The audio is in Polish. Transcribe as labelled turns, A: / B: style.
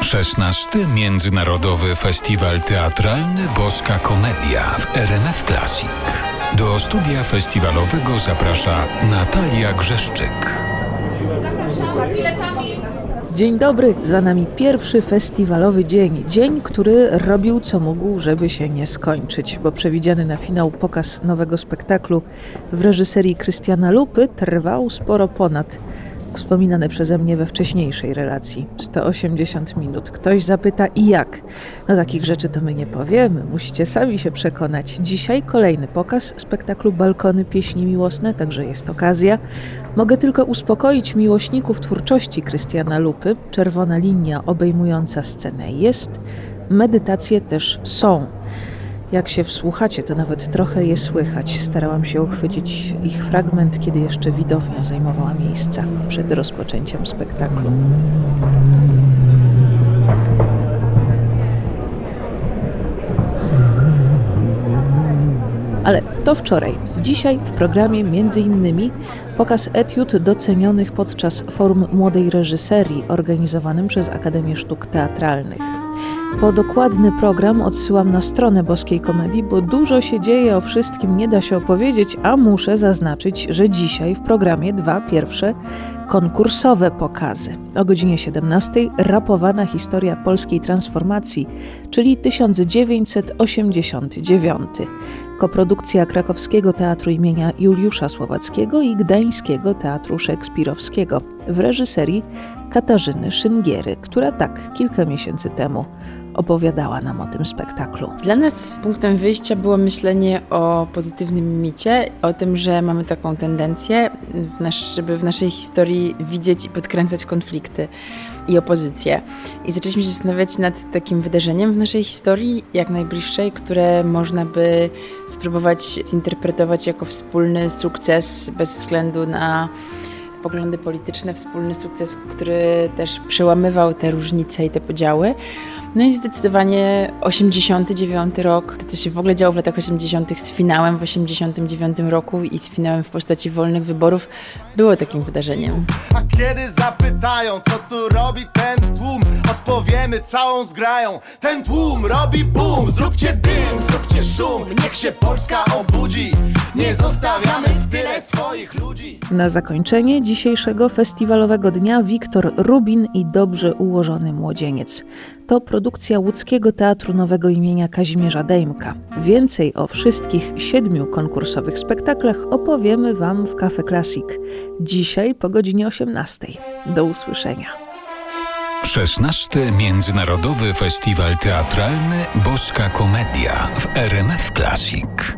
A: 16. Międzynarodowy Festiwal Teatralny Boska Komedia w RMF Classic. Do studia festiwalowego zaprasza Natalia Grzeszczyk.
B: Zapraszamy z biletami.
C: Dzień dobry, za nami pierwszy festiwalowy dzień. Dzień, który robił co mógł, żeby się nie skończyć, bo przewidziany na finał pokaz nowego spektaklu w reżyserii Krystiana Lupy trwał sporo ponad wspominane przeze mnie we wcześniejszej relacji 180 minut. Ktoś zapyta i jak? No takich rzeczy to my nie powiemy, musicie sami się przekonać. Dzisiaj kolejny pokaz spektaklu Balkony Pieśni Miłosne, także jest okazja. Mogę tylko uspokoić miłośników twórczości Krystiana Lupy. Czerwona linia obejmująca scenę jest, medytacje też są. Jak się wsłuchacie, to nawet trochę je słychać. Starałam się uchwycić ich fragment, kiedy jeszcze widownia zajmowała miejsca przed rozpoczęciem spektaklu. Ale to wczoraj. Dzisiaj w programie innymi pokaz etiud docenionych podczas Forum Młodej Reżyserii organizowanym przez Akademię Sztuk Teatralnych. Po dokładny program odsyłam na stronę Boskiej Komedii, bo dużo się dzieje, o wszystkim nie da się opowiedzieć, a muszę zaznaczyć, że dzisiaj w programie dwa pierwsze konkursowe pokazy. O godzinie 17 rapowana historia polskiej transformacji, czyli 1989. Koprodukcja krakowskiego Teatru imienia Juliusza Słowackiego i Gdańskiego Teatru Szekspirowskiego w reżyserii Katarzyny Szyngiery, która tak kilka miesięcy temu opowiadała nam o tym spektaklu.
D: Dla nas punktem wyjścia było myślenie o pozytywnym micie, o tym, że mamy taką tendencję, w nasz, żeby w naszej historii widzieć i podkręcać konflikty i opozycję. I zaczęliśmy się zastanawiać nad takim wydarzeniem w naszej historii, jak najbliższej, które można by spróbować zinterpretować jako wspólny sukces bez względu na poglądy polityczne, wspólny sukces, który też przełamywał te różnice i te podziały. No i zdecydowanie 89 rok, to co się w ogóle działo w latach 80. z finałem w 89 roku i z finałem w postaci wolnych wyborów było takim wydarzeniem.
E: A kiedy zapytają, co tu robi ten tłum, odpowiemy całą zgrają. Ten tłum robi boom, zróbcie dym, zróbcie szum, niech się Polska obudzi. Nie zostawiamy w tyle swoich ludzi.
C: Na zakończenie dzisiejszego festiwalowego dnia Wiktor Rubin i Dobrze ułożony młodzieniec. To produkcja łódzkiego Teatru Nowego imienia Kazimierza Dejmka. Więcej o wszystkich siedmiu konkursowych spektaklach opowiemy Wam w Cafe Classic. Dzisiaj po godzinie 18. Do usłyszenia.
A: 16. Międzynarodowy Festiwal Teatralny Boska Komedia w RMF Classic.